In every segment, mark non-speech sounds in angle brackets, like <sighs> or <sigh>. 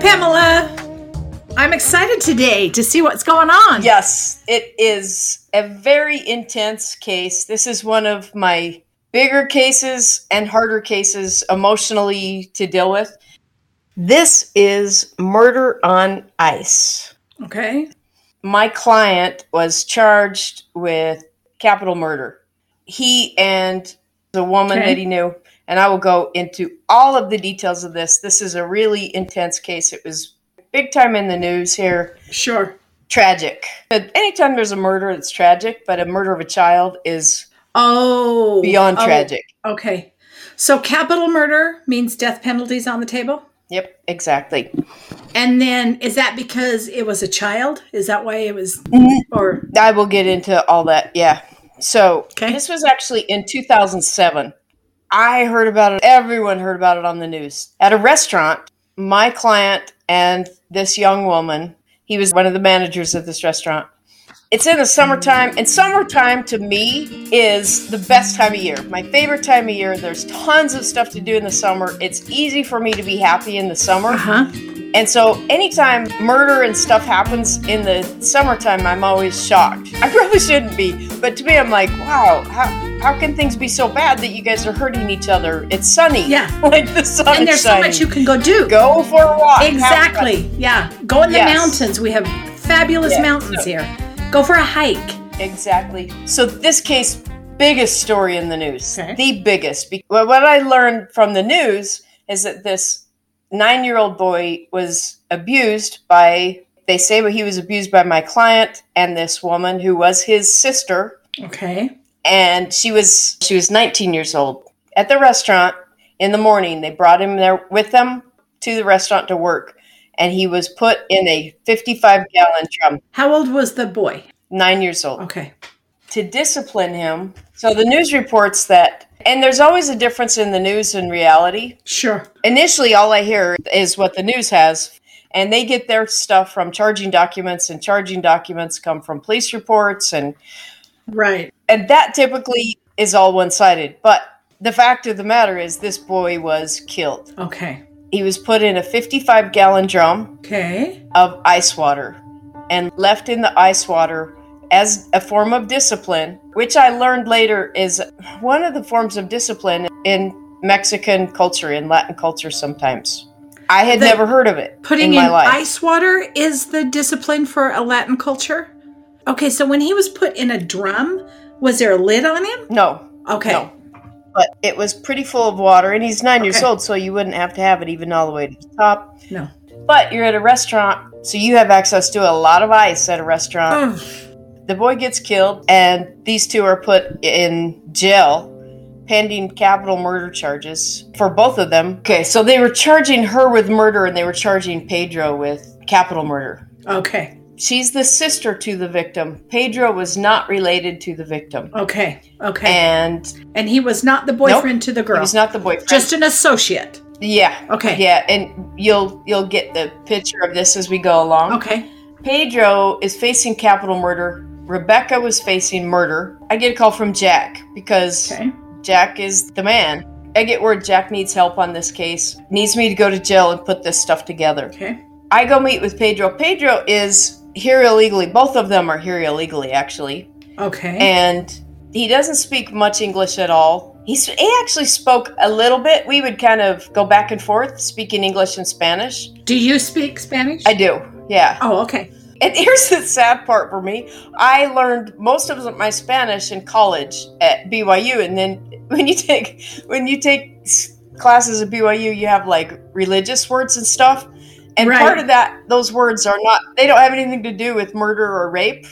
Pamela. I'm excited today to see what's going on. Yes, it is a very intense case. This is one of my bigger cases and harder cases emotionally to deal with. This is murder on ice. Okay. My client was charged with capital murder. He and the woman Okay. that he knew, and I will go into all of the details of this. This is a really intense case. It was big time in the news here. Sure. Tragic. But Anytime there's a murder, it's tragic, but a murder of a child is Oh. beyond oh, tragic. Okay. So capital murder means death penalties on the table? Yep, exactly. And then is that because it was a child? Is that why it was mm-hmm. or I will get into all that. Yeah. So Okay. this was actually in 2007. I heard about it. Everyone heard about it on the news. At a restaurant, my client and this young woman, he was one of the managers of this restaurant. It's in the summertime, and summertime to me is the best time of year. My favorite time of year. There's tons of stuff to do in the summer. It's easy for me to be happy in the summer. uh-huh. And so anytime murder and stuff happens in the summertime, I'm always shocked. I probably shouldn't be, but to me, I'm like, wow, how, how can things be so bad that you guys are hurting each other? It's sunny. Yeah. <laughs> like the sun And there's so much you can go do. Go for a walk. Exactly. Yeah. Go in the Yes. mountains. We have fabulous Yeah. mountains here. Go for a hike. Exactly. So this case, biggest story in the news. Okay. The biggest. Well, what I learned from the news is that this nine-year-old boy was abused by. They say he was abused by my client and this woman who was his sister. Okay. And she was she was 19 years old. At the restaurant in the morning they brought him there with them to the restaurant to work. And he was put in a 55 gallon drum. How old was the boy? nine years old. Okay. to discipline him. So the news reports that and there's always a difference in the news and reality. Sure. initially all i hear is what the news has. And they get their stuff from charging documents and charging documents come from police reports and Right. and that typically is all one-sided but the fact of the matter is this boy was killed Okay. he was put in a 55 gallon drum Okay. of ice water and left in the ice water as a form of discipline which i learned later is one of the forms of discipline in mexican culture in latin culture sometimes i had The- never heard of it Putting in in, life ice water is the discipline for a Latin culture? Okay, so when he was put in a drum, was there a lid on him? no Okay. No. but it was pretty full of water and he's nine years old so you wouldn't have to have it even all the way to the top No. but you're at a restaurant so you have access to a lot of ice at a restaurant the boy gets killed and these two are put in jail pending capital murder charges for both of them okay so they were charging her with murder and they were charging pedro with capital murder Okay. She's the sister to the victim pedro was not related to the victim Okay. Okay. and And he was not the boyfriend to the girl. He's not the boyfriend just an associate. Yeah. Okay. Yeah, and you'll you'll get the picture of this as we go along. Okay. Pedro is facing capital murder. Rebecca was facing murder. I get a call from Jack because Okay. Jack is the man. I get word Jack needs help on this case. Needs me to go to jail and put this stuff together. Okay. I go meet with Pedro. Pedro is here illegally. Both of them are here illegally, actually. Okay. And he doesn't speak much English at all. He's, he actually spoke a little bit. We would kind of go back and forth, speaking English and Spanish. Do you speak Spanish? I do, yeah. oh, okay. And <laughs> here's the sad part for me. I learned most of my Spanish in college at BYU, and then <laughs> when you take when you take classes at BYU, you have like religious words and stuff. And Right. part of that, those words are not. They don't have anything to do with murder or rape.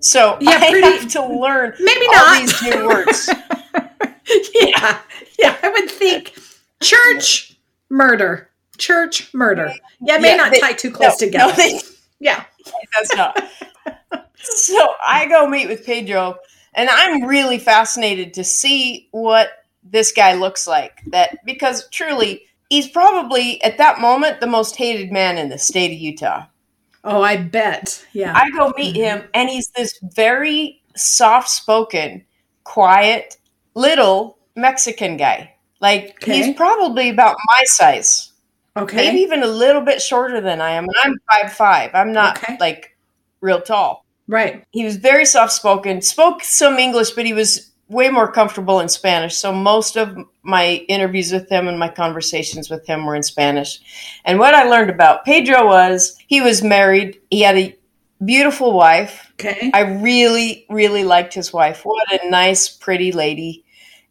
So Yeah, I pretty- have to learn Maybe all not. these new words. <laughs> yeah. Yeah. I would think church murder. Church murder. Yeah, it may Yeah, not they- tie too close No, together. no, they- yeah. That's not. so I go meet with Pedro, and I'm really fascinated to see what this guy looks like. That because truly, he's probably at that moment the most hated man in the state of Utah. Oh, I bet. Yeah. I go meet mm-hmm. him, and he's this very soft-spoken, quiet, little Mexican guy. Like Okay. he's probably about my size. Okay. maybe even a little bit shorter than I am. And I'm five five. I'm not Okay. like real tall. Right. He was very soft spoken, spoke some English, but he was way more comfortable in Spanish. So most of my interviews with him and my conversations with him were in Spanish. And what I learned about Pedro was he was married. He had a beautiful wife. Okay. I really, really liked his wife. What a nice, pretty lady.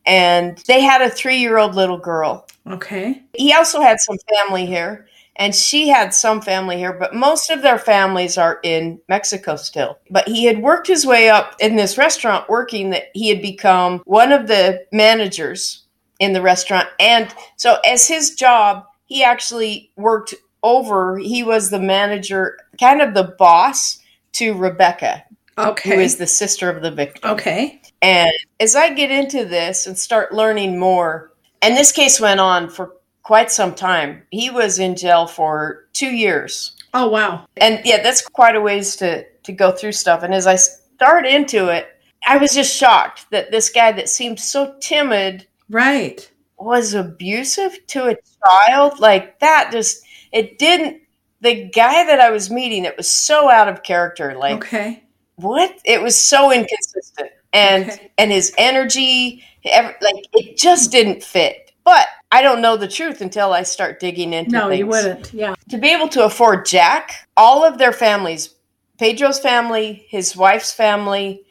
And they had a three year old little girl. Okay. He also had some family here, and she had some family here, but most of their families are in Mexico still. But he had worked his way up in this restaurant, working that he had become one of the managers in the restaurant. And so, as his job, he actually worked over, he was the manager, kind of the boss to Rebecca, Okay. who is the sister of the victim. okay. And as I get into this and start learning more, and this case went on for quite some time. He was in jail for two years. Oh wow. And yeah, that's quite a ways to, to go through stuff. And as I start into it, I was just shocked that this guy that seemed so timid Right. was abusive to a child. Like that just, it didn't, the guy that I was meeting, it was so out of character. Like, Okay. what it was so inconsistent and Okay. and his energy like it just didn't fit but i don't know the truth until i start digging into No, things you wouldn't. Yeah. to be able to afford jack all of their families pedro's family his wife's family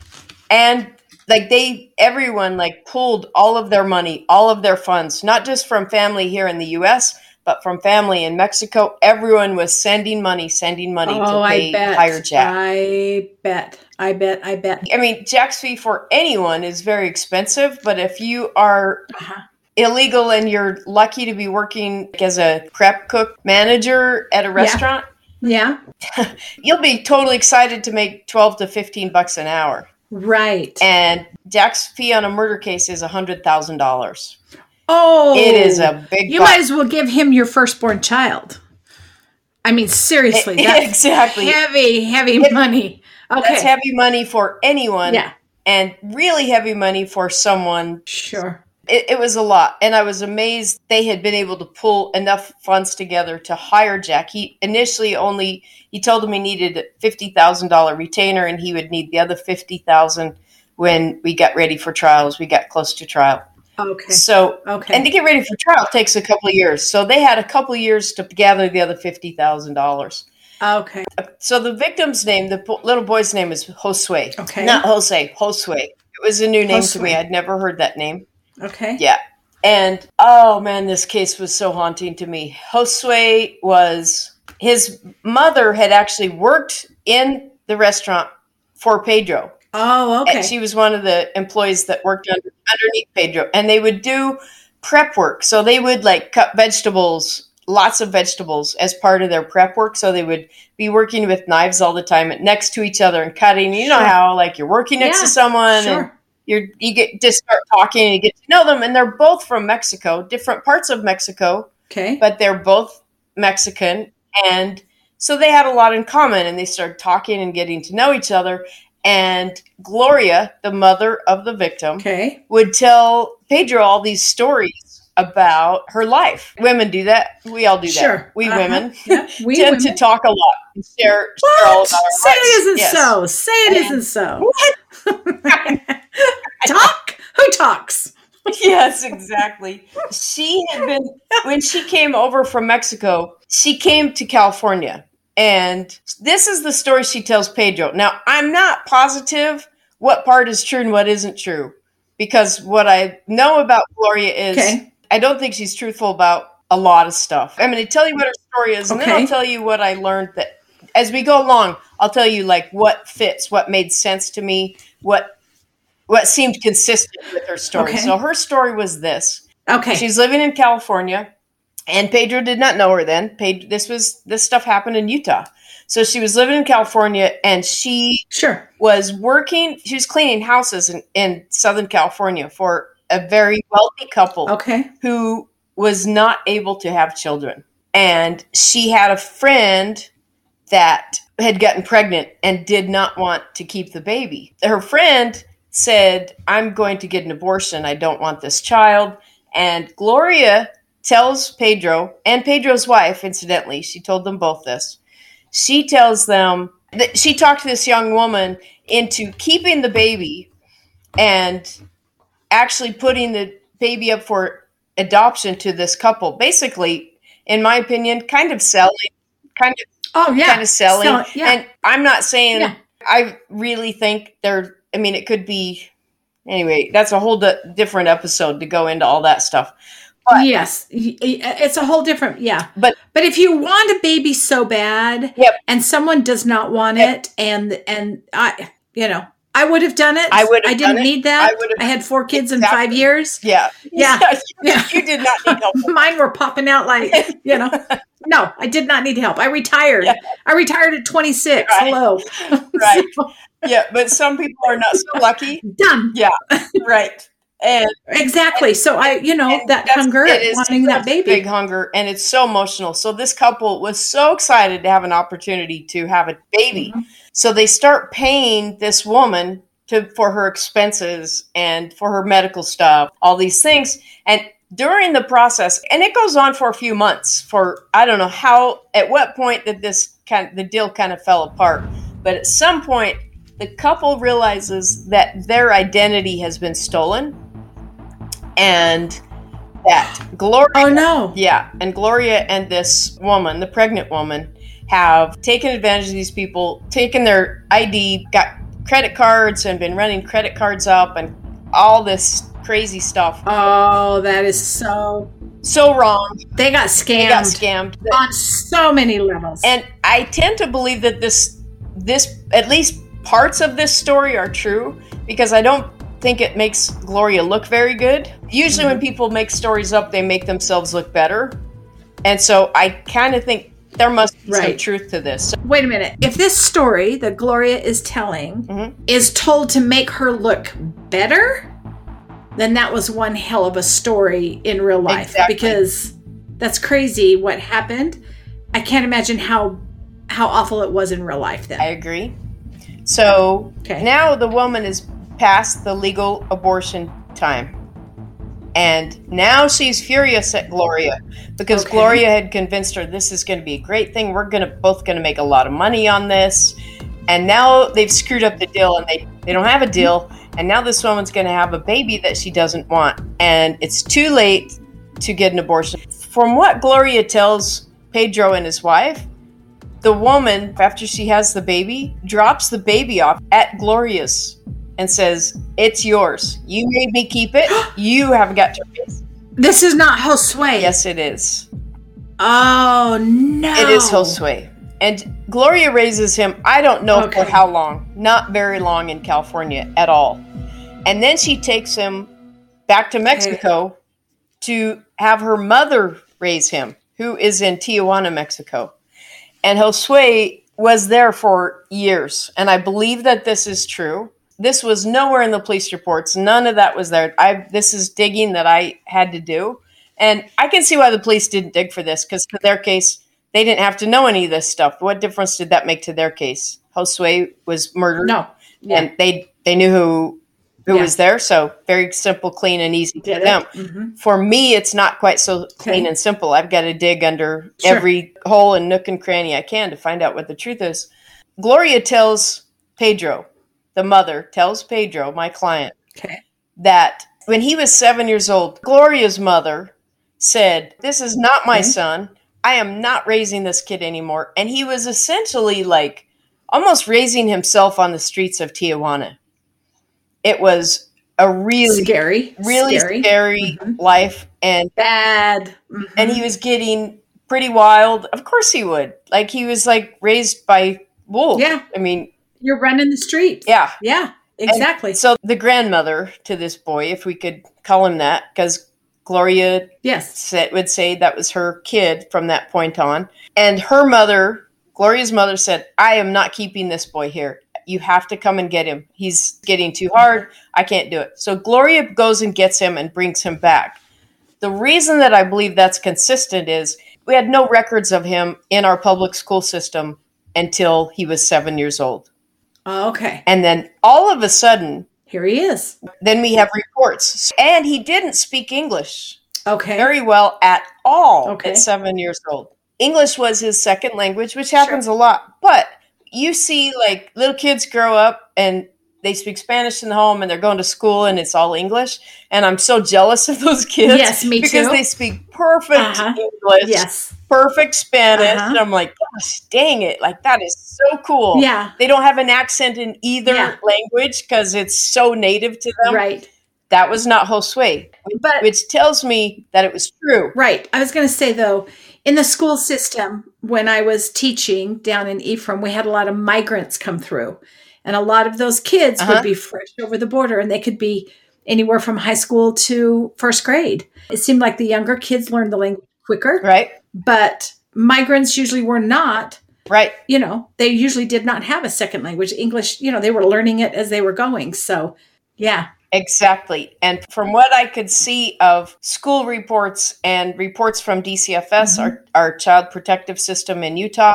and like they everyone like pulled all of their money all of their funds not just from family here in the us but from family in mexico everyone was sending money sending money Oh, to pay I bet. hire jack I bet. I bet. I bet. I mean, Jack's fee for anyone is very expensive, but if you are Uh-huh. Illegal and you're lucky to be working as a prep cook manager at a restaurant, Yeah. <laughs> you'll be totally excited to make 12 to 15 bucks an hour. Right. And Jack's fee on a murder case is $100,000. oh, It is a big You buck. might as well give him your firstborn child. I mean, seriously, <laughs> that's exactly. heavy, heavy It- money. That's Okay. heavy money for anyone Yeah. and really heavy money for someone Sure. It, it was a lot. And i was amazed they had been able to pull enough funds together to hire jack. He initially only he told them he needed a $50000 retainer and he would need the other 50000 when we got ready for trials. We got close to trial. Okay. so Okay. and to get ready for trial takes a couple of years. So they had a couple of years to gather the other $50000 okay. so the victim's name the po- little boy's name is josue. Okay. not jose josue. It was a new name to me. I'd never heard that name Okay. yeah. And oh man, this case was so haunting to me. Josue was his mother had actually worked in the restaurant for Pedro. Oh, okay. And she was one of the employees that worked under, underneath Pedro. And they would do prep work. So they would like cut vegetables, lots of vegetables as part of their prep work. So they would be working with knives all the time next to each other and cutting. You know Sure. how like you're working next Yeah, to someone and sure. You're you get just start talking and you get to know them and they're both from Mexico, different parts of Mexico, Okay. but they're both Mexican and so they had a lot in common and they started talking and getting to know each other and Gloria, the mother of the victim, Okay. would tell Pedro all these stories about her life. Women do that. We all do that. We Uh-huh. women <laughs> Yeah. We tend women. to talk a lot and share, share all What? about our Say lives. it isn't Yes. so. Say it not so. <laughs> <laughs> <laughs> Talk? Who talks? yes, exactly. She had been when she came over from Mexico, she came to California. And this is the story she tells Pedro. Now, I'm not positive what part is true and what isn't true because what I know about Gloria is Okay. I don't think she's truthful about a lot of stuff. I'm going to tell you what her story is and then I'll tell you what I learned that as we go along, I'll tell you like what fits, what made sense to me, what what seemed consistent with her story. Okay. So her story was this. Okay. She's living in California, and Pedro did not know her then. Pedro, this was this stuff happened in Utah. So she was living in California, and she sure. was working. She was cleaning houses in, in Southern California for a very wealthy couple Okay. who was not able to have children. And she had a friend that had gotten pregnant and did not want to keep the baby. Her friend said, I'm going to get an abortion. I don't want this child. And Gloria tells Pedro and Pedro's wife, incidentally, she told them both this. She tells them that she talked this young woman into keeping the baby and actually putting the baby up for adoption to this couple. Basically, in my opinion, kind of selling, kind of Oh yeah. kind of selling. Sell- yeah. And I'm not saying Yeah. I really think they're. I mean, it could be. Anyway, that's a whole di- different episode to go into all that stuff. but- yes. It's a whole different yeah. But But if you want a baby so bad Yep. and someone does not want Yep. it and and I you know, I would have done it. I would I didn't done it. need that. I would have- I had four kids in 5 years. yeah, Yeah. <laughs> Yeah. you did not need help. <laughs> Mine were popping out like, you know. <laughs> No, I did not need help. I retired. Yeah. I retired at 26. Right. Hello. Right. Yeah, but some people are not so lucky. Done. Yeah, right. And Exactly. So I, you know, that hunger, wanting that baby. big hunger, and it's so emotional. So this couple was so excited to have an opportunity to have a baby. Mhm. So they start paying this woman to for her expenses and for her medical stuff, all these things. And during the process, and it goes on for a few months. For I don't know how, at what point that this kind, the deal kind of fell apart. But at some point, the couple realizes that their identity has been stolen, and that Gloria Oh no. yeah, and Gloria and this woman, the pregnant woman, have taken advantage of these people, taken their ID, got credit cards, and been running credit cards up and all this crazy stuff. Oh, that is so. So wrong. They got scammed. They got scammed scammed. on so many levels. And I tend to believe that this, this at least parts of this story are true because I don't think it makes Gloria look very good. Usually, when people make stories up, they make themselves look better. And so I kind of think there must be some truth to this. Wait a minute. If this story that Gloria is telling Mhm. is told to make her look better, then that was one hell of a story in real life Exactly. because that's crazy what happened. I can't imagine how how awful it was in real life then. I agree. So Okay. now the woman is past the legal abortion time. And now she's furious at Gloria because Okay. Gloria had convinced her this is going to be a great thing. We're going to both going to make a lot of money on this. And now they've screwed up the deal and they, they don't have a deal. And now this woman's going to have a baby that she doesn't want. And it's too late to get an abortion. From what Gloria tells Pedro and his wife, the woman, after she has the baby, drops the baby off at Gloria's and says, It's yours. You made me keep it. <gasps> You have got to this is not Josue. Yes, it is. Oh no. It is Josue. And Gloria raises him, I don't know Okay. for how long, not very long in California at all. And then she takes him back to Mexico to have her mother raise him, who is in Tijuana, Mexico. And Josue was there for years. And I believe that this is true. This was nowhere in the police reports. None of that was there. I this is digging that I had to do. And I can see why the police didn't dig for this because for their case, they didn't have to know any of this stuff. What difference did that make to their case? Josue was murdered, No. Yeah. and they they knew who who Yeah. was there. So very simple, clean, and easy Did for them. Mhm. For me, it's not quite so clean Okay. and simple. I've got to dig under Sure. every hole and nook and cranny I can to find out what the truth is. Gloria tells Pedro, the mother tells Pedro, my client, Okay. that when he was seven years old, Gloria's mother said, This is not my Okay. son. I am not raising this kid anymore. And he was essentially like almost raising himself on the streets of Tijuana. It was a really, Scary. really Scary. scary Mhm. life. And Bad. Mhm. and he was getting pretty wild. Of course he would. Like he was like raised by wolves. Yeah. I mean, You're running the streets. yeah. Yeah. Exactly. So the grandmother to this boy, if we could call him that, because Gloria yes. said, would say that was her kid from that point on. And her mother, Gloria's mother, said, I am not keeping this boy here. You have to come and get him. He's getting too hard. I can't do it. So Gloria goes and gets him and brings him back. The reason that I believe that's consistent is we had no records of him in our public school system until he was seven years old. Oh, okay. And then all of a sudden, Here he is. then we have reports. And he didn't speak English. Okay. very well at all Okay. at seven years old. English was his second language, which happens a lot. But you see, like, little kids grow up and they speak Spanish in the home and they're going to school and it's all English. And I'm so jealous of those <laughs> kids. Yes, me Because too. they speak perfect Uh-huh. English, yes. perfect Spanish. Uh-huh. And I'm like, gosh, dang it. Like, that is so cool. Yeah. They don't have an accent in either Yeah. language because it's so native to them. Right. That was not Josue, But which tells me that it was true. Right. I was going to say though, in the school system, when I was teaching down in Ephraim, we had a lot of migrants come through, and a lot of those kids Uh-huh. would be fresh over the border, and they could be anywhere from high school to first grade. It seemed like the younger kids learned the language quicker, Right? but migrants usually were not. Right. You know, they usually did not have a second language. English, you know, they were learning it as they were going. So, yeah. Exactly. And from what I could see of school reports and reports from DCFS, Mhm. our, our child protective system in Utah,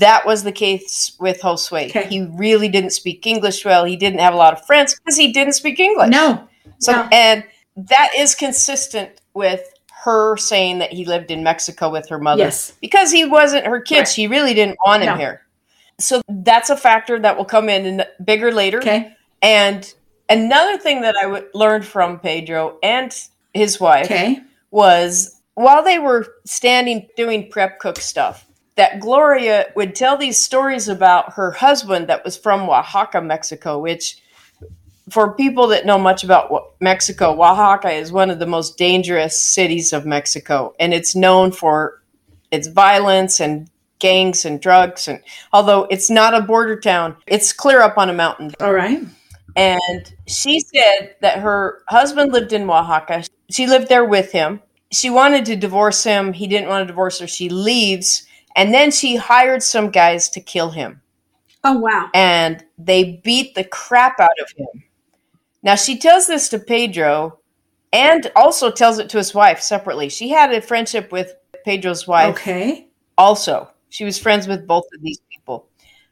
that was the case with Josue. Okay. He really didn't speak English well. He didn't have a lot of friends because he didn't speak English. No. So, no. and that is consistent with her saying that he lived in Mexico with her mother Yes. because he wasn't her kid. Right. She really didn't want him No. here. So that's a factor that will come in, in bigger later. Okay. And another thing that I w- learned from Pedro and his wife Okay. was while they were standing doing prep cook stuff, that Gloria would tell these stories about her husband that was from Oaxaca, Mexico, which for people that know much about Mexico, Oaxaca is one of the most dangerous cities of Mexico, and it's known for its violence and gangs and drugs. And although it's not a border town, it's clear up on a mountain. All right. And she said that her husband lived in Oaxaca. She lived there with him. She wanted to divorce him. He didn't want to divorce her. She leaves. And then she hired some guys to kill him. Oh, wow. And they beat the crap out of him. Now, she tells this to Pedro and also tells it to his wife separately. She had a friendship with Pedro's wife Okay. also. She was friends with both of these people.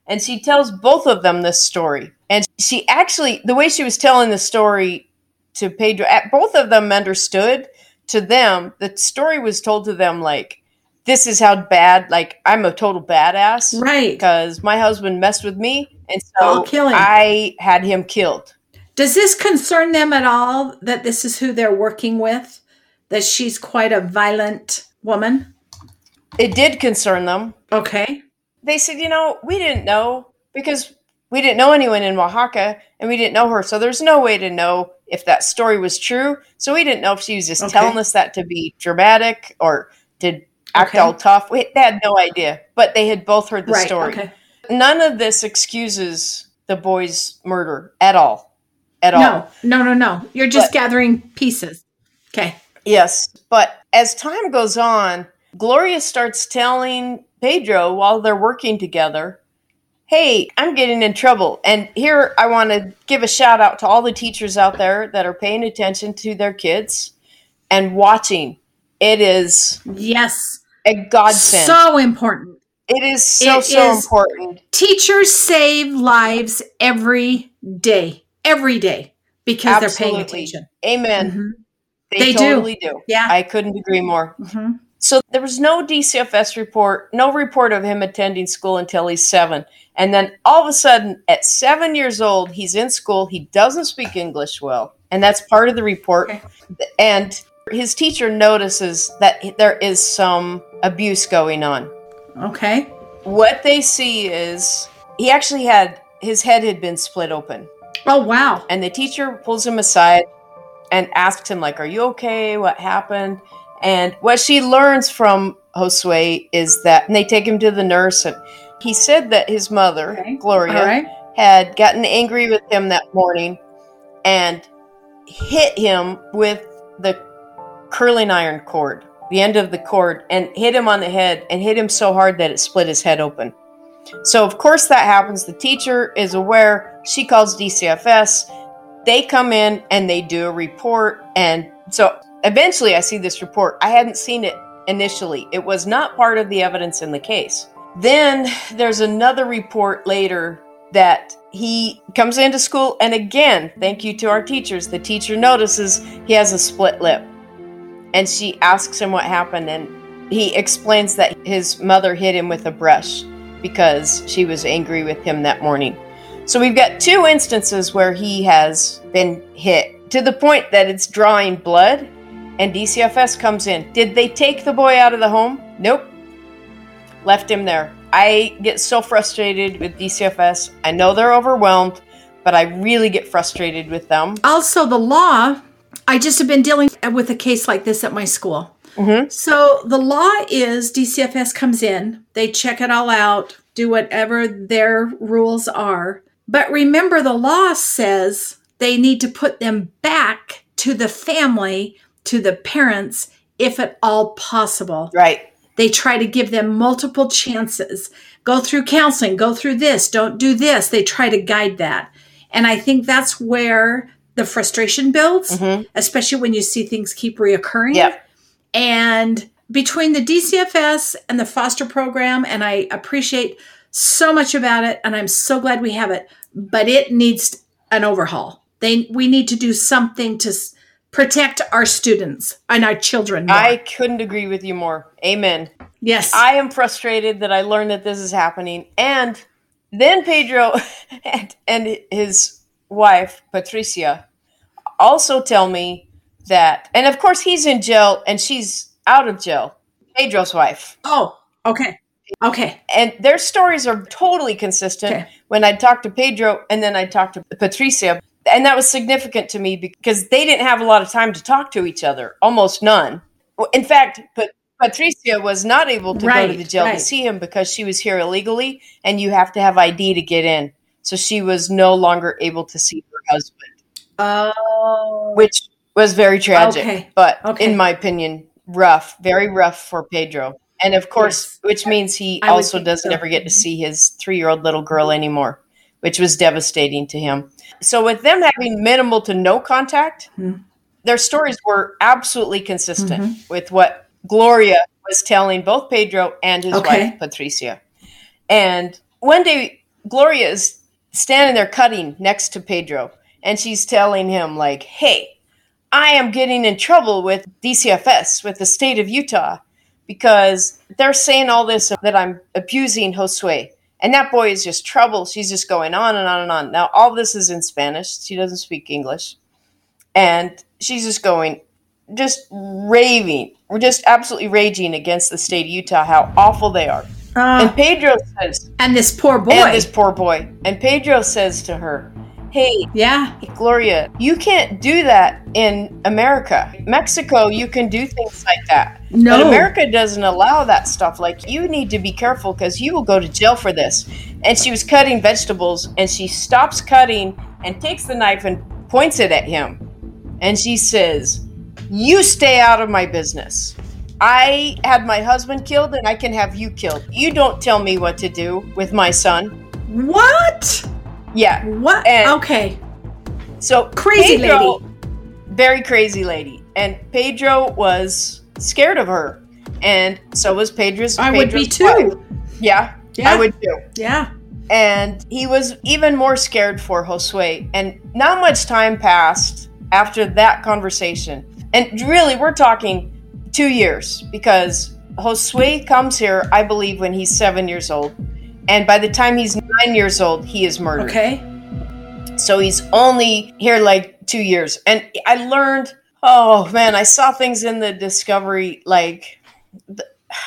And she tells both of them this story. And she actually, the way she was telling the story to Pedro, both of them understood to them, the story was told to them like, this is how bad, like, I'm a total badass Right. because my husband messed with me. And so. I had him killed. Does this concern them at all that this is who they're working with? That she's quite a violent woman? It did concern them. Okay. they said, you know, we didn't know because we didn't know anyone in Oaxaca and we didn't know her. So there's no way to know if that story was true. So we didn't know if she was just Okay. telling us that to be dramatic or to act Okay. all tough. We they had no idea, but they had both heard the right. story. Okay. None of this excuses the boy's murder at all. At all. No, no, no, no. You're just But- gathering pieces. Okay. Yes, but as time goes on, Gloria starts telling Pedro while they're working together, Hey, I'm getting in trouble. And here I want to give a shout out to all the teachers out there that are paying attention to their kids and watching. It is Yes. a godsend. So important. it is so, it so is- important. Teachers save lives every day, every day because they're paying attention. Amen. Mhm. They, They do. totally do. Yeah. I couldn't agree more. Mhm. So there was no DCFS report, no report of him attending school until he's seven. And then all of a sudden, at seven years old, he's in school. He doesn't speak English well. And that's part of the report. Okay. And his teacher notices that there is some abuse going on. Okay. What they see is he actually had his head had been split open. Oh, wow. And the teacher pulls him aside and asks him, like, are you okay? What happened? And what she learns from Josue is that and they take him to the nurse and he said that his mother, Okay. Gloria, right. had gotten angry with him that morning and hit him with the curling iron cord, the end of the cord, and hit him on the head and hit him so hard that it split his head open. So, of course, that happens. The teacher is aware. She calls DCFS. They come in and they do a report. And so eventually I see this report. I hadn't seen it initially, it was not part of the evidence in the case. Then there's another report later that he comes into school. And again, thank you to our teachers, the teacher notices he has a split lip. and she asks him what happened, and he explains that his mother hit him with a brush because she was angry with him that morning. So we've got two instances where he has been hit to the point that it's drawing blood, and DCFS comes in. Did they take the boy out of the home? Nope. Left him there. I get so frustrated with DCFS. I know they're overwhelmed, but I really get frustrated with them. Also, the law, I just have been dealing with a case like this at my school. Mhm. So the law is DCFS comes in, they check it all out, do whatever their rules are. But remember, the law says they need to put them back to the family, to the parents, if at all possible. Right. They try to give them multiple chances. Go through counseling, go through this, don't do this. They try to guide that. And I think that's where the frustration builds, Mhm. especially when you see things keep reoccurring. Yep. And between the DCFS and the foster program, and I appreciate so much about it, and I'm so glad we have it, but it needs an overhaul. They we need to do something to protect our students and our children. more. I couldn't agree with you more. Amen. yes, I am frustrated that I learned that this is happening. And then Pedro <laughs> and, and his wife, Patricia, also tell me that, and of course, he's in jail and she's out of jail, Pedro's wife. Oh, okay. Okay. And their stories are totally consistent Okay. when I talked to Pedro and then I talked to Patricia. And that was significant to me because they didn't have a lot of time to talk to each other, almost none. In fact, but Patricia was not able to go to the jail right. to see him because she was here illegally and you have to have ID to get in. So she was no longer able to see her husband, Oh. which was very tragic. Okay, But okay. in my opinion, rough, very rough for Pedro. And of course, Yes. which means he I also doesn't so. ever get to mm-hmm. see his three year old little girl anymore, which was devastating to him. So, with them having minimal to no contact, Mhm. their stories were absolutely consistent Mhm. with what Gloria was telling both Pedro and his Okay. wife, Patricia. And one day, Gloria is standing there cutting next to Pedro, and she's telling him, like, hey, I am getting in trouble with DCFS, with the state of Utah, because they're saying all this that I'm abusing Josue. And that boy is just trouble. She's just going on and on and on. Now, all this is in Spanish. She doesn't speak English. And she's just going, just raving. We're just absolutely raging against the state of Utah, how awful they are. Uh, And Pedro says, and this poor boy. and this poor boy. And Pedro says to her, Hey, yeah. Gloria, you can't do that in America. Mexico, you can do things like that. No. But America doesn't allow that stuff. Like, you need to be careful because you will go to jail for this. And she was cutting vegetables and she stops cutting and takes the knife and points it at him. And she says, You stay out of my business. I had my husband killed and I can have you killed. You don't tell me what to do with my son. What? Yeah. What? And- okay. So Crazy Pedro- lady. very crazy lady, and Pedro was scared of her, and so was Pedro's. I would be Pedro's too. Yeah, Yeah. I would too. Yeah. And he was even more scared for Josue. And not much time passed after that conversation. And really, we're talking two years because Josue comes here, I believe, when he's seven years old. And by the time he's nine years old, he is murdered. Okay. So he's only here like two years. And I learned, oh man, I saw things in the Discovery like. th- <sighs>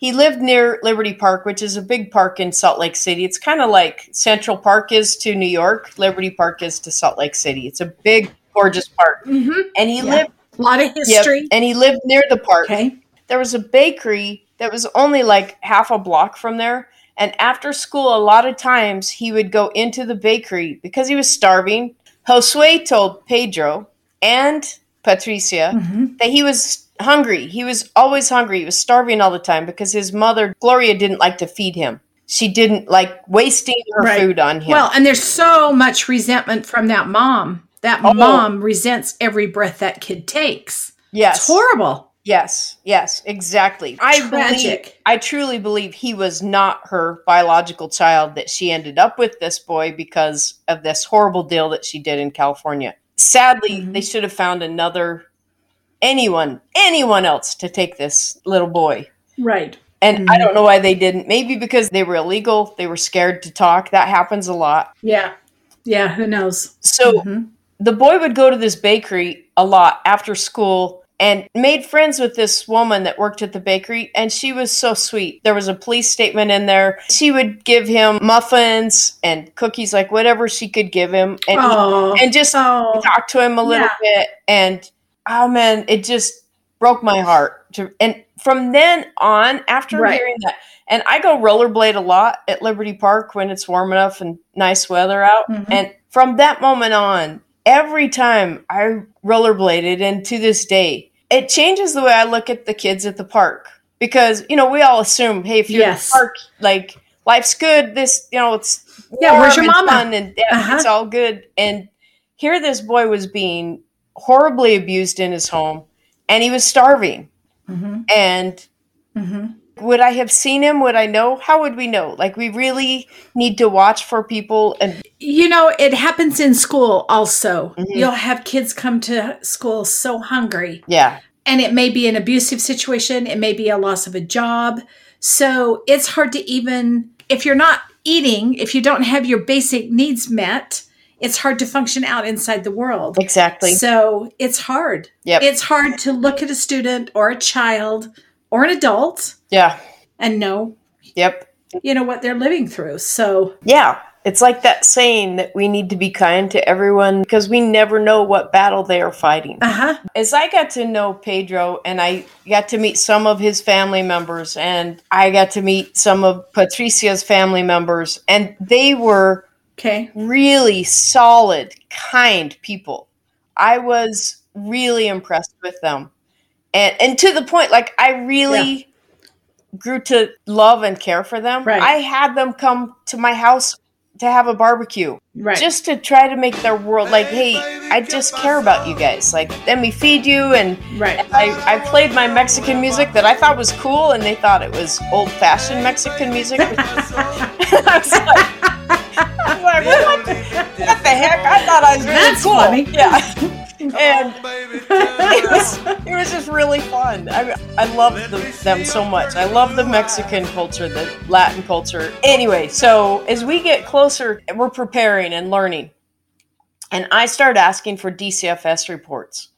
He lived near Liberty Park, which is a big park in Salt Lake City. It's kind of like Central Park is to New York, Liberty Park is to Salt Lake City. It's a big, gorgeous park. Mm-hmm. And he Yeah. lived, A lot of yep, history. and he lived near the park Okay. there was a bakery that was only like half a block from there. And after school, a lot of times he would go into the bakery because he was starving. Josue told Pedro and Patricia Mhm. that he was hungry. He was always hungry. He was starving all the time because his mother, Gloria, didn't like to feed him. She didn't like wasting her Right. food on him. Well, and there's so much resentment from that mom. That Oh. mom resents every breath that kid takes. yes. It's horrible. Yes, yes, exactly. I believe, I truly believe he was not her biological child. That she ended up with this boy because of this horrible deal that she did in California. Sadly, Mhm. they should have found another anyone, anyone else to take this little boy. Right. And I don't know why they didn't. Maybe because they were illegal, they were scared to talk. That happens a lot. Yeah. Yeah. Who knows? So Mhm. the boy would go to this bakery a lot after school and made friends with this woman that worked at the bakery and she was so sweet there was a police statement in there she would give him muffins and cookies like whatever she could give him and, Oh. and just oh. talk to him a little bit and oh man it just broke my heart to, and from then on after Right. hearing that and i go rollerblade a lot at liberty park when it's warm enough and nice weather out Mhm. and from that moment on every time i rollerbladed and to this day it changes the way i look at the kids at the park because you know we all assume hey if you're Yes. at the park like life's good this you know it's Yeah, where's your mama? fun and yeah, Uh-huh. it's all good and here this boy was being horribly abused in his home and he was starving hmm and hmm would i have seen him would i know how would we know like we really need to watch for people and You know, it happens in school also. Mhm. You'll have kids come to school so hungry, yeah and it may be an abusive situation, it may be a loss of a job. So it's hard to even, if you're not eating, if you don't have your basic needs met, it's hard to function out inside the world. exactly So it's hard. Yep. It's hard to look at a student or a child or an adult yeah and know, yep you know, what they're living through. So, yeah it's like that saying that we need to be kind to everyone because we never know what battle they are fighting uh huh. as I got to know Pedro and I got to meet some of his family members and I got to meet some of Patricia's family members and they were Okay. really solid, kind people. I was really impressed with them. And and to the point like I really grew to love and care for them. Right. I had them come to my house to have a barbecue Right. just to try to make their world like hey i just care about you guys like let me feed you and right. I, I played my mexican music that i thought was cool and they thought it was old-fashioned mexican music <laughs> <laughs> I was like, I was like, what, what the heck i thought i was really That's cool funny. yeah <laughs> and <laughs> it was it was just really fun. I I love the, them so much. I love the Mexican culture, the Latin culture. Anyway, so as we get closer, we're preparing and learning, and I start asking for DCFS reports,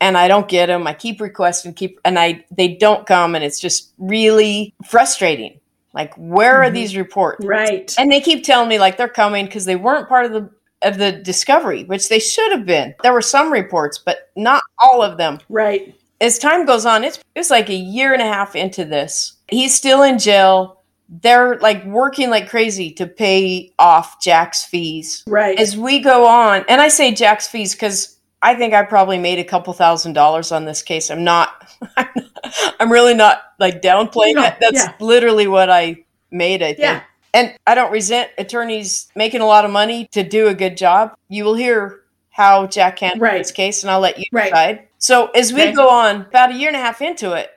and I don't get them. I keep requesting, keep, and I they don't come, and it's just really frustrating. Like, where are Mhm. these reports? Right. And they keep telling me like they're coming because they weren't part of the of the discovery, which they should have been. There were some reports, but not all of them. Right. As time goes on, it's it's like a year and a half into this. He's still in jail. They're like working like crazy to pay off Jack's fees. Right. As we go on, and I say Jack's fees because I think I probably made a couple thousand dollars on this case. I'm not. <laughs> I'm really not like downplaying No, it. That's yeah. literally what I made. I think. Yeah. And I don't resent attorneys making a lot of money to do a good job. You will hear how Jack handled Right. this case, and I'll let you Right. decide. So as we Okay. go on, about a year and a half into it,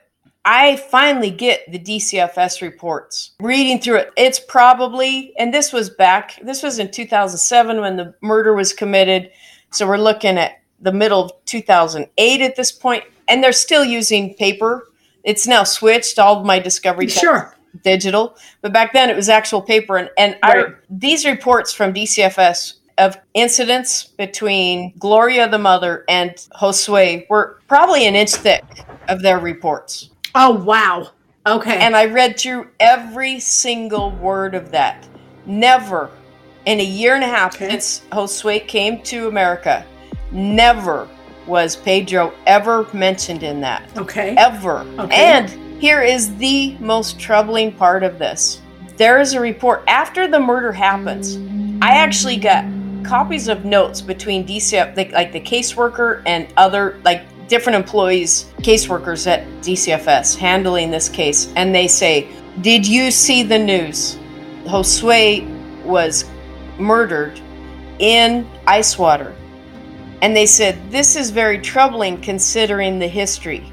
I finally get the DCFS reports. Reading through it, it's probably, and this was back, this was in 2007 when the murder was committed. So we're looking at the middle of 2008 at this point, and they're still using paper. It's now switched. All of my discovery Sure. Digital, but back then it was actual paper. And, and I, these reports from DCFS of incidents between Gloria the mother and Josue were probably an inch thick of their reports. Oh wow. Okay. And I read through every single word of that. Never in a year and a half Okay. since Josue came to America, never was Pedro ever mentioned in that okay. ever. Okay. And here is the most troubling part of this. There is a report after the murder happens. I actually got copies of notes between DCF, like, like the caseworker and other like different employees, caseworkers at DCFS handling this case, and they say, "Did you see the news? Josue was murdered in ice water." And they said, This is very troubling considering the history.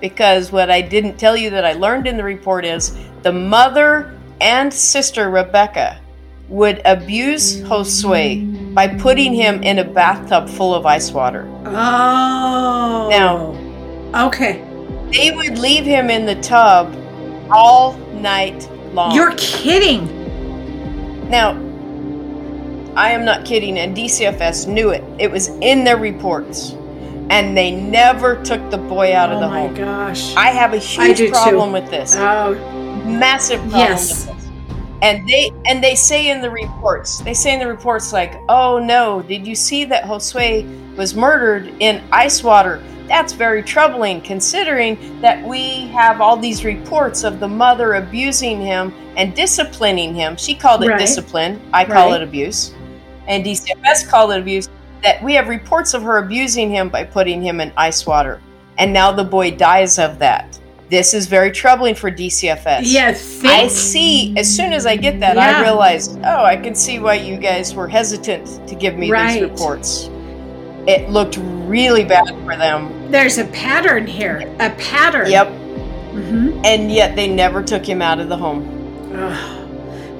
Because what I didn't tell you that I learned in the report is the mother and sister Rebecca would abuse Josue by putting him in a bathtub full of ice water. Oh. Now, Okay. They would leave him in the tub all night long. You're kidding. Now, I am not kidding, and DCFS knew it. It was in their reports. And they never took the boy out oh of the home. Oh my gosh. I have a huge do too. problem with this. oh, Massive problem Yes. with this. And they and they say in the reports, they say in the reports like, "Oh no, did you see that Josue was murdered in ice water?" That's very troubling considering that we have all these reports of the mother abusing him and disciplining him. She called it Right. discipline. I call Right. it abuse. And DCFS called it abuse. That we have reports of her abusing him by putting him in ice water. And now the boy dies of that. This is very troubling for DCFS. Yes. I see. As soon as I get that, Yeah. I realize, oh, I can see why you guys were hesitant to give me Right. these reports. It looked really bad for them. there's a pattern here. A pattern. Yep. hmm And yet they never took him out of the home.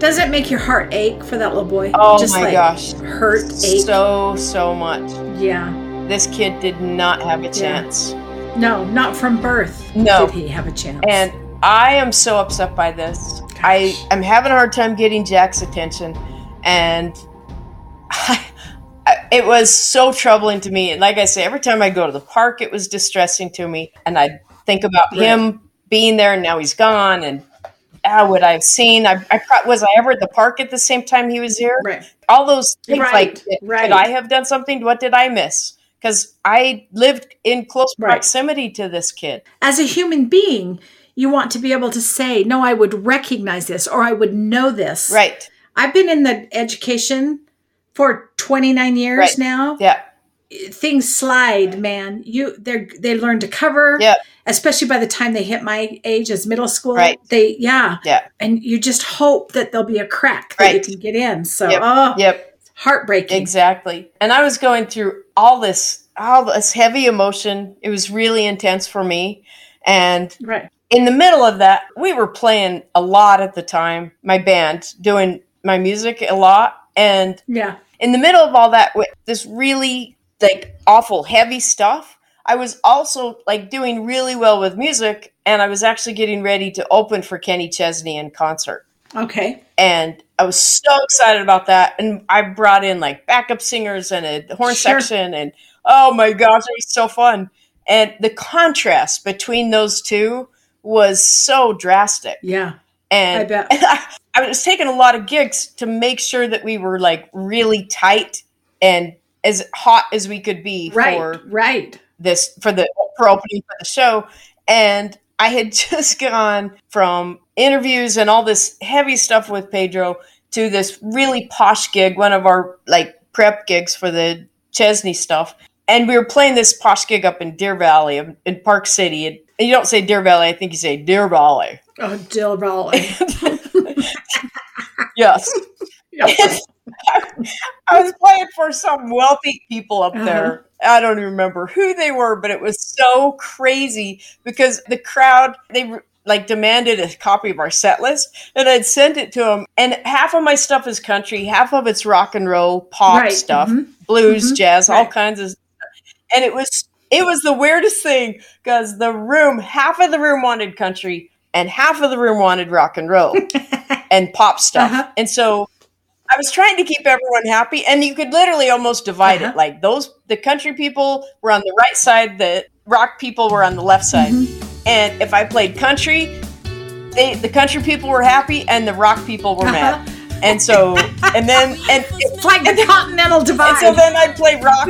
Does it make your heart ache for that little boy? Oh Just my like gosh. Hurt, ache. So, so much. yeah. This kid did not have a chance. No, not from birth. No. Did he have a chance? And I am so upset by this. I am having a hard time getting Jack's attention, and <laughs> I, I- it was so troubling to me. And like I say, every time I go to the park, it was distressing to me, and I think about Right. him being there, and now he's gone, and ah, what I've seen. I, I pro- was I ever at the park at the same time he was here? right. All those things, Right, like did right. I have done something? What did I miss? Because I lived in close proximity to this kid. As a human being, you want to be able to say, no, I would recognize this or I would know this. Right. I've been in the education for 29 years now. Yeah. Things slide, man. You they they learn to cover. Yeah. Especially by the time they hit my age as middle school. Right. They yeah. Yeah. And you just hope that there'll be a crack that you can get in. So Yep. oh Yep. heartbreaking. Exactly. And I was going through all this, all this heavy emotion. It was really intense for me. And Right. in the middle of that, we were playing a lot at the time, my band, doing my music a lot. And Yeah. in the middle of all that, this really like awful heavy stuff, I was also like doing really well with music. And I was actually getting ready to open for Kenny Chesney in concert Okay. and I was so excited about that. And I brought in like backup singers and a horn Sure. section, and oh my gosh, it was so fun. And the contrast between those two was so drastic. Yeah. And I bet. and <laughs> I, I was taking a lot of gigs to make sure that we were like really tight and as hot as we could be Right. for Right. this for the for opening for the show and i had <laughs> just gone from interviews and all this heavy stuff with pedro to this really posh gig one of our like prep gigs for the chesney stuff and we were playing this posh gig up in deer valley in in park city and you don't say deer valley i think you say deer valley Oh, Deer Valley. <laughs> yes <laughs> Yeah. <laughs> I was playing for some wealthy people up Uh-huh. there. I don't even remember who they were, but it was so crazy because the crowd they like demanded a copy of our set list, and I'd sent it to them. And half of my stuff is country, half of it's rock and roll, pop Right, stuff, mhm, blues, mhm, jazz, all kinds of. And it was it was the weirdest thing because the room, half of the room wanted country, and half of the room wanted rock and roll <laughs> and pop stuff. Uh-huh. And so I was trying to keep everyone happy, and you could literally almost divide Uh-huh. it. Like those, the country people were on the right side, the rock people were on the left side. Mm-hmm. And if I played country, they the country people were happy, and the rock people were mad. Uh-huh. And so, <laughs> and then, and, It's like the continental divide. <laughs> and so then I'd play rock.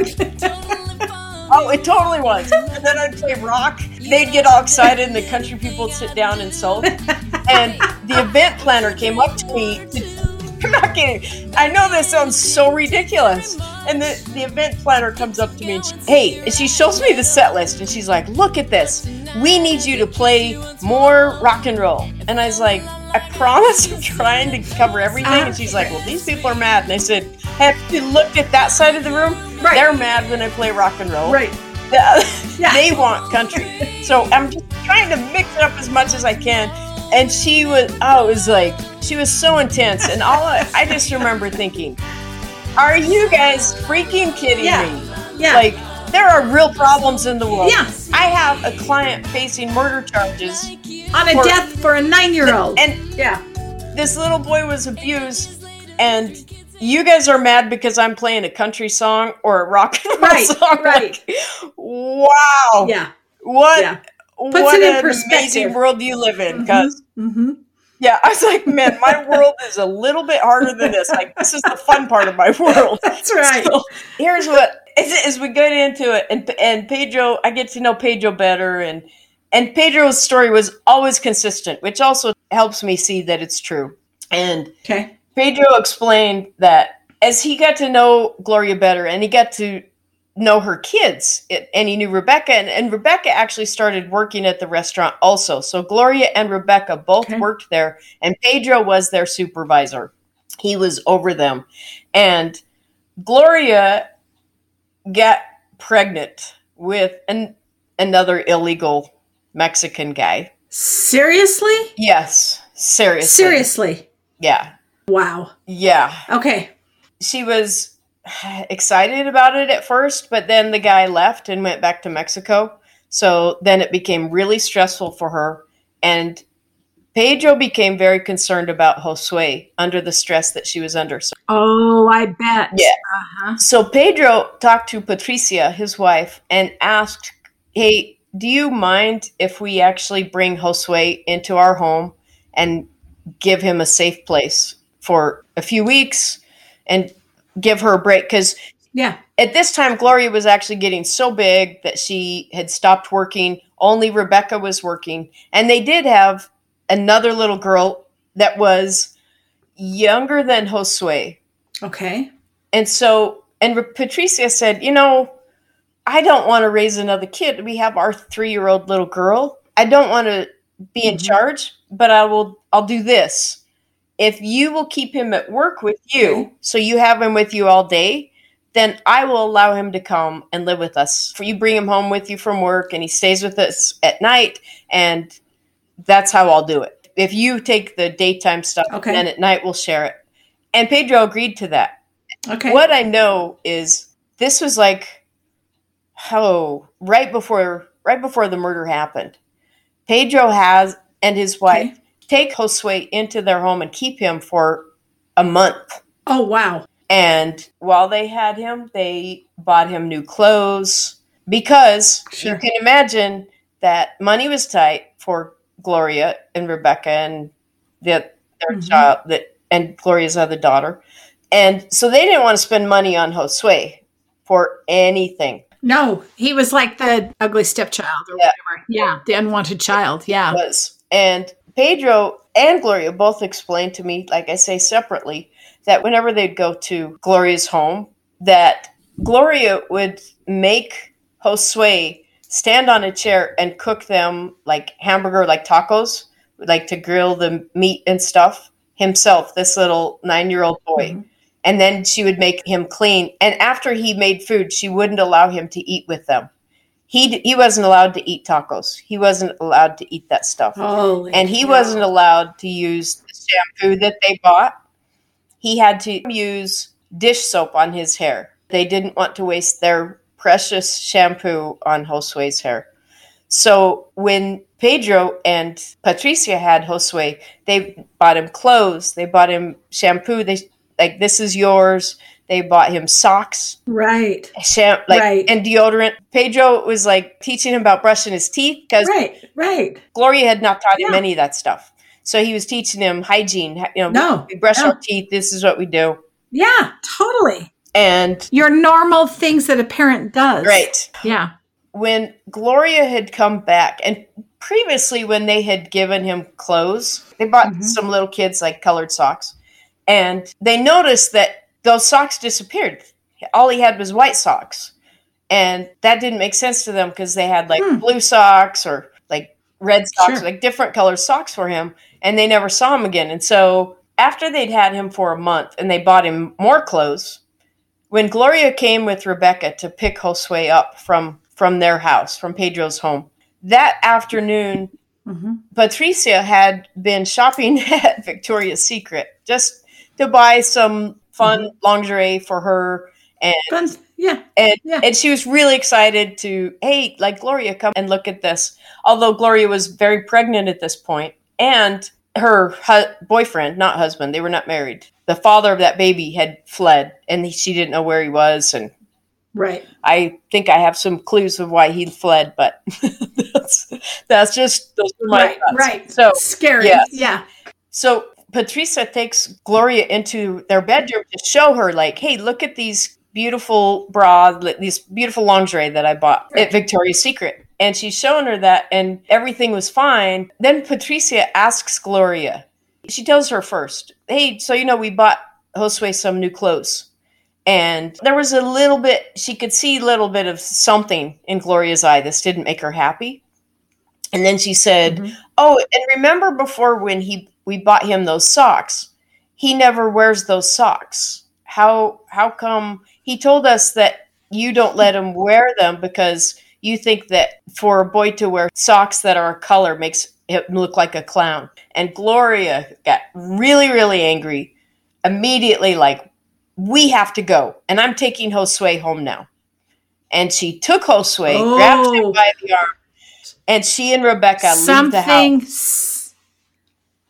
<laughs> Oh, it totally was. And then I'd play rock. They'd get all excited, and the country people would sit down and sulk. And the event planner came up to me. <laughs> I'm not kidding. I know this sounds so ridiculous. And the, the event planner comes up to me and she, hey, and she shows me the set list and she's like, look at this. We need you to play more rock and roll. And I was like, I promise I'm trying to cover everything. And she's like, well, these people are mad. And I said, have you looked at that side of the room? Right. They're mad when I play rock and roll. right. <laughs> They want country. So I'm just trying to mix it up as much as I can. And she was, oh, it was like, she was so intense. And all I, I just remember thinking, are you guys freaking kidding Yeah. me? Yeah. Like, there are real problems in the world. Yeah. I have a client facing murder charges, On a For- death for a nine year old. and yeah. this little boy was abused, and you guys are mad because I'm playing a country song or a rock and roll Right, song. <laughs> right. Like, wow. Yeah. What? Yeah. What it in an perspective. amazing world you live in, because Mm-hmm. yeah, I was like, man, my world is a little bit harder than this. Like, this is the fun part of my <laughs> world. <laughs> That's right. So, here's what as, as we get into it, and and Pedro, I get to know Pedro better, and and Pedro's story was always consistent, which also helps me see that it's true. And Okay. Pedro explained that as he got to know Gloria better, and he got to know her kids, and he knew Rebecca, and, and Rebecca actually started working at the restaurant also. So Gloria and Rebecca both Okay. worked there, and Pedro was their supervisor. He was over them, and Gloria got pregnant with an, another illegal Mexican guy. Seriously? Yes, seriously. Seriously. Yeah, Wow. yeah. Okay. She was <sighs> excited about it at first, but then the guy left and went back to Mexico. So then it became really stressful for her. And Pedro became very concerned about Josue under the stress that she was under. So, Oh, I bet. Yeah. Uh-huh. so Pedro talked to Patricia, his wife, and asked, Hey, do you mind if we actually bring Josue into our home and give him a safe place for a few weeks and give her a break? Because Yeah. at this time, Gloria was actually getting so big that she had stopped working. Only Rebecca was working. And they did have another little girl that was younger than Josue. Okay. And so, and Patricia said, You know, I don't want to raise another kid. We have our three year old little girl. I don't want to be in Mhm. charge, but I will, I'll do this. If you will keep him at work with you, so you have him with you all day, then I will allow him to come and live with us. For you bring him home with you from work and he stays with us at night and that's how I'll do it. If you take the daytime stuff, Okay. then at night we'll share it. And Pedro agreed to that. Okay. What I know is this was like oh right before right before the murder happened. Pedro has and his wife Okay. Take Josue into their home and keep him for a month. Oh, wow. And while they had him, they bought him new clothes because Sure. you can imagine that money was tight for Gloria and Rebecca and the, their Mhm. child that and Gloria's other daughter. And so they didn't want to spend money on Josue for anything. No, he was like the ugly stepchild or Yeah. whatever. Yeah. The unwanted child. Yeah. It was. And Pedro and Gloria both explained to me, like I say separately, that whenever they'd go to Gloria's home, that Gloria would make Josue stand on a chair and cook them like hamburger, like tacos, like to grill the meat and stuff himself, this little nine year old boy. Mhm. And then she would make him clean. And after he made food, she wouldn't allow him to eat with them. He, he wasn't allowed to eat tacos. He wasn't allowed to eat that stuff Holy. and he cow. wasn't allowed to use the shampoo that they bought. He had to use dish soap on his hair. They didn't want to waste their precious shampoo on Josue's hair. So when Pedro and Patricia had Josue, they bought him clothes, they bought him shampoo, they like this is yours. They bought him socks, Right. sham- like Right. and deodorant. Pedro was like teaching him about brushing his teeth because Right. Right. Gloria had not taught him Yeah. any of that stuff. So he was teaching him hygiene. You know, No. we brush no. our teeth. This is what we do. Yeah. Totally. And Your normal things that a parent does. right Yeah. when Gloria had come back, and previously when they had given him clothes, they bought Mhm. some little kids like colored socks, and they noticed that those socks disappeared. All he had was white socks, and that didn't make sense to them because they had like Hmm. blue socks or like red socks, Sure. like different color socks for him, and they never saw him again. And so after they'd had him for a month, and they bought him more clothes, when Gloria came with Rebecca to pick Josue up from from their house, from Pedro's home, that afternoon, hmm Patricia had been shopping <laughs> at Victoria's Secret just to buy some fun mm-hmm. lingerie for her And Fun. Yeah. and Yeah. and she was really excited to hey like gloria come and look at this although gloria was very pregnant at this point and her hu- boyfriend not husband they were not married the father of that baby had fled and he, she didn't know where he was and Right. i think i have some clues of why he fled but <laughs> that's that's just those are my Right. thoughts. Right. so Scary. yes. Yeah. so Patricia takes Gloria into their bedroom to show her, like, hey, look at these beautiful bra, these beautiful lingerie that I bought at Victoria's Secret. And she's showing her that, and everything was fine. Then Patricia asks Gloria, she tells her first, hey, so you know, we bought Josue some new clothes. And there was a little bit, she could see a little bit of something in Gloria's eye. This didn't make her happy. And then she said, Mhm. Oh, and remember before when he we bought him those socks? He never wears those socks. How how come he told us that you don't let him wear them because you think that for a boy to wear socks that are a color makes him look like a clown. And Gloria got really really angry immediately like we have to go and I'm taking Josue home now. And she took Josue, grabbed him Oh. by the arm, and she and Rebecca leave the house.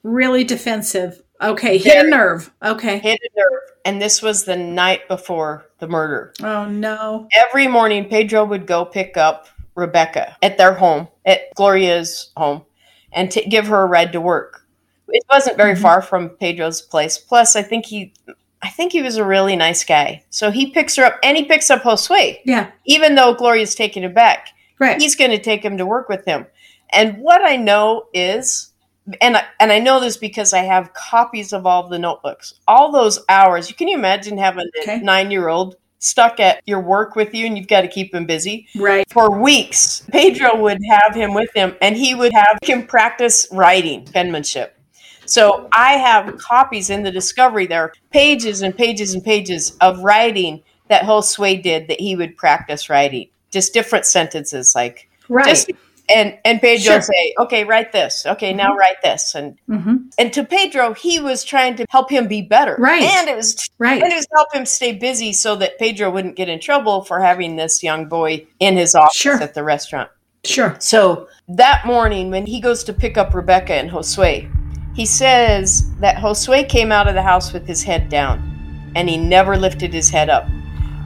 Really defensive. Okay. Hit a nerve. Okay. hit a nerve. And this was the night before the murder. Oh no. Every morning, Pedro would go pick up Rebecca at their home, at Gloria's home, and to give her a ride to work. It wasn't very Mhm. far from Pedro's place. Plus, I think he, I think he was a really nice guy. So he picks her up, and he picks up Josue, Yeah. even though Gloria's taking him back. Right. he's going to take him to work with him. And what I know is, and I, and I know this because I have copies of all of the notebooks. All those hours, you can you imagine having Okay. a nine year old stuck at your work with you, and you've got to keep him busy right. for weeks. Pedro would have him with him, and he would have him practice writing penmanship. So I have copies in the discovery. There pages and pages and pages of writing that Josue did that he would practice writing. Just different sentences, like Right. just and and Pedro Sure. say, "Okay, write this. Okay, now write this." And hmm and to Pedro, he was trying to help him be better, Right. And it was Right. and it was to help him stay busy so that Pedro wouldn't get in trouble for having this young boy in his office Sure. at the restaurant. Sure. So that morning, when he goes to pick up Rebecca and Josue, he says that Josue came out of the house with his head down and he never lifted his head up.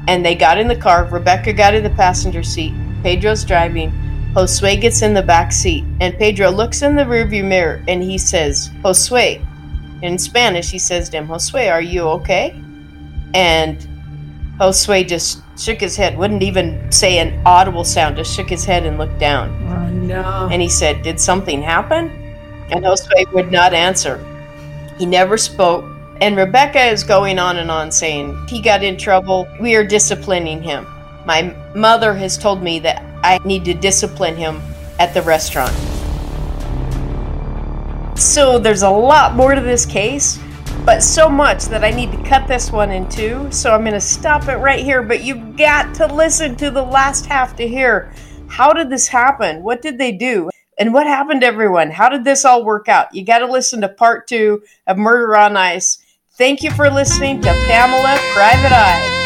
And they got in the car. Rebecca got in the passenger seat. Pedro's driving. Josue gets in the back seat. And Pedro looks in the rearview mirror and he says, Josue. In Spanish, he says to him, Josue, are you okay? And Josue just shook his head, wouldn't even say an audible sound, just shook his head and looked down. Oh no. And he said, Did something happen? And Josue would not answer. He never spoke. And Rebecca is going on and on saying, He got in trouble. We are disciplining him. My mother has told me that I need to discipline him at the restaurant. So there's a lot more to this case, but so much that I need to cut this one in two. So I'm going to stop it right here. But you've got to listen to the last half to hear how did this happen? What did they do? And what happened to everyone? How did this all work out? You got to listen to part two of Murder on Ice. Thank you for listening to Pamela Private Eye.